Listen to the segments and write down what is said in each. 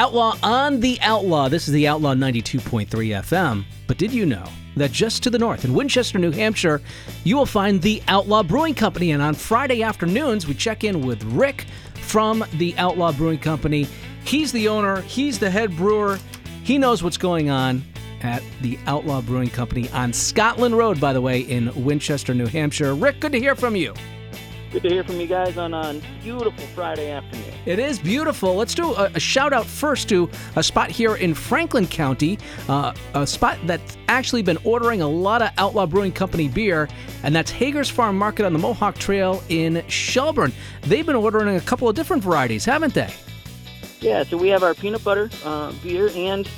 Outlaw on the Outlaw. This is the Outlaw 92.3 FM. But did you know that just to the north in Winchester, New Hampshire, you will find the Outlaw Brewing Company? And on Friday afternoons, we check in with Rick from the Outlaw Brewing Company. He's the owner, he's the head brewer, he knows what's going on at the Outlaw Brewing Company on Scotland Road, by the way, in Winchester, New Hampshire. Rick, good to hear from you. Good to hear from you guys on a beautiful Friday afternoon. It is beautiful. Let's do a, a shout out first to a spot here in Franklin County, uh, a spot that's actually been ordering a lot of Outlaw Brewing Company beer, and that's Hager's Farm Market on the Mohawk Trail in Shelburne. They've been ordering a couple of different varieties, haven't they? Yeah, so we have our peanut butter uh, beer and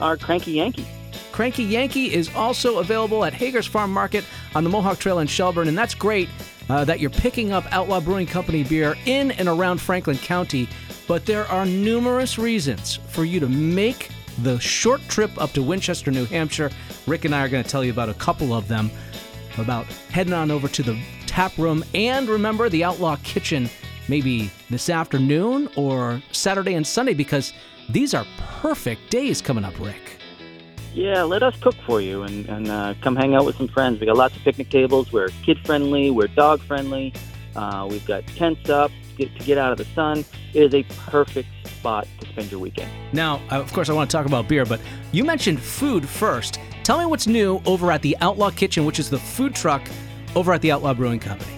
our Cranky Yankee. Cranky Yankee is also available at Hager's Farm Market on the Mohawk Trail in Shelburne, and that's great uh, that you're picking up Outlaw Brewing Company beer in and around Franklin County. But there are numerous reasons for you to make the short trip up to Winchester, New Hampshire. Rick and I are going to tell you about a couple of them, about heading on over to the tap room, and remember the Outlaw Kitchen maybe this afternoon or Saturday and Sunday because these are perfect days coming up, Rick. Yeah, let us cook for you and, and uh, come hang out with some friends. We got lots of picnic tables. We're kid friendly. We're dog friendly. Uh, we've got tents up to get, to get out of the sun. It is a perfect spot to spend your weekend. Now, uh, of course, I want to talk about beer, but you mentioned food first. Tell me what's new over at the Outlaw Kitchen, which is the food truck over at the Outlaw Brewing Company.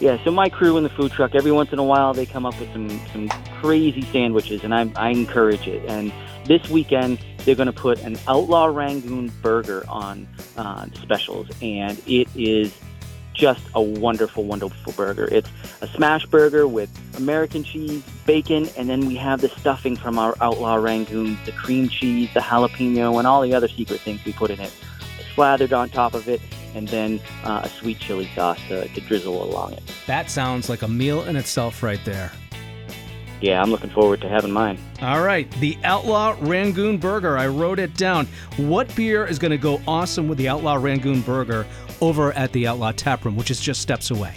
Yeah, so my crew in the food truck, every once in a while, they come up with some, some crazy sandwiches, and I, I encourage it. And this weekend, they're going to put an Outlaw Rangoon burger on uh, specials, and it is just a wonderful, wonderful burger. It's a smash burger with American cheese, bacon, and then we have the stuffing from our Outlaw Rangoon, the cream cheese, the jalapeno, and all the other secret things we put in it, slathered on top of it, and then uh, a sweet chili sauce to, to drizzle along it. That sounds like a meal in itself right there. Yeah, I'm looking forward to having mine. All right, the Outlaw Rangoon Burger. I wrote it down. What beer is going to go awesome with the Outlaw Rangoon Burger over at the Outlaw Tap Room, which is just steps away?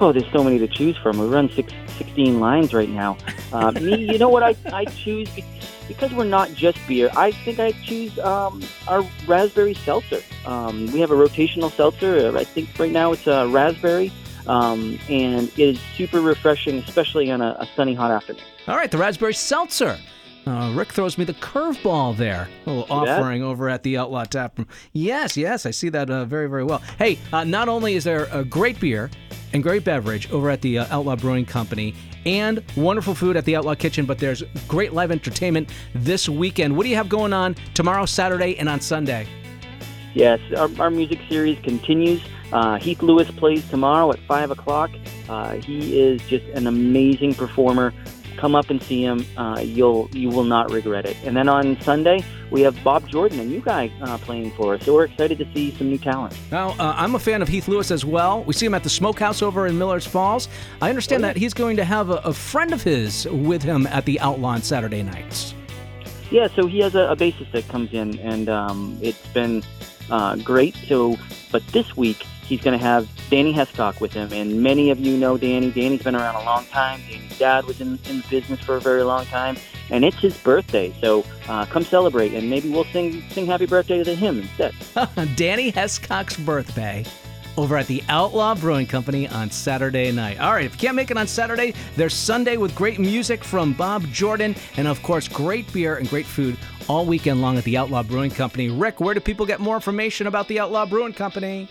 Oh, there's so many to choose from. We run six, 16 lines right now. Uh, me, you know what I, I choose? Because we're not just beer, I think I choose um, our raspberry seltzer. Um, we have a rotational seltzer. I think right now it's a raspberry um, and it is super refreshing, especially on a, a, sunny, hot afternoon. All right, the raspberry seltzer. Uh, Rick throws me the curveball there. A little offering over at the Outlaw Tap Room. Yes, yes, I see that uh, very, very well. Hey, uh, not only is there a great beer and great beverage over at the uh, Outlaw Brewing Company and wonderful food at the Outlaw Kitchen, but there's great live entertainment this weekend. What do you have going on tomorrow, Saturday, and on Sunday? Yes, our, our music series continues. Uh, Heath Lewis plays tomorrow at 5 o'clock. Uh, he is just an amazing performer. Come up and see him. Uh, you'll you will not regret it. And then on Sunday we have Bob Jordan, a new guy uh, playing for us. So we're excited to see some new talent. Now uh, I'm a fan of Heath Lewis as well. We see him at the Smokehouse over in Millers Falls. I understand oh, yeah. that he's going to have a, a, friend of his with him at the Outlaw on Saturday nights. Yeah, so he has a, a bassist that comes in, and um, it's been uh, great. So, but this week he's going to have Danny Hescock with him, and many of you know Danny. Danny's been around a long time. Danny's dad was in, in the business for a very long time, and it's his birthday. So uh, come celebrate, and maybe we'll sing sing happy birthday to him instead. Danny Hescock's birthday over at the Outlaw Brewing Company on Saturday night. All right, if you can't make it on Saturday, there's Sunday with great music from Bob Jordan, and of course, great beer and great food all weekend long at the Outlaw Brewing Company. Rick, where do people get more information about the Outlaw Brewing Company?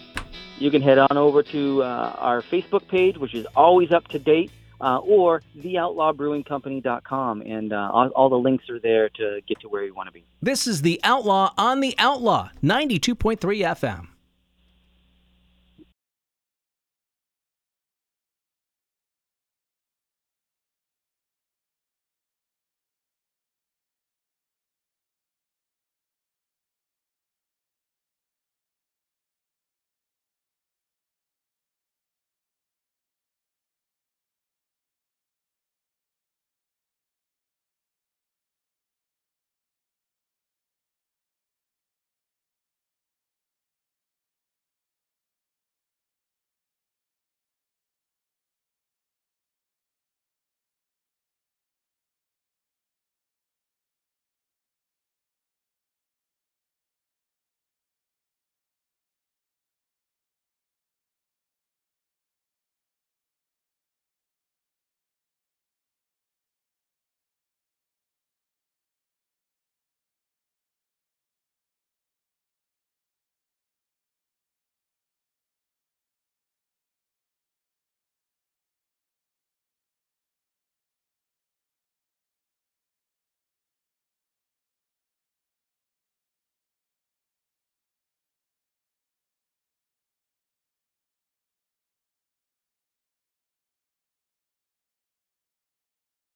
You can head on over to uh, our Facebook page, which is always up to date. Uh, or theoutlawbrewingcompany.com, and uh, all, all, the links are there to get to where you want to be. This is the Outlaw on the Outlaw, 92.3 FM.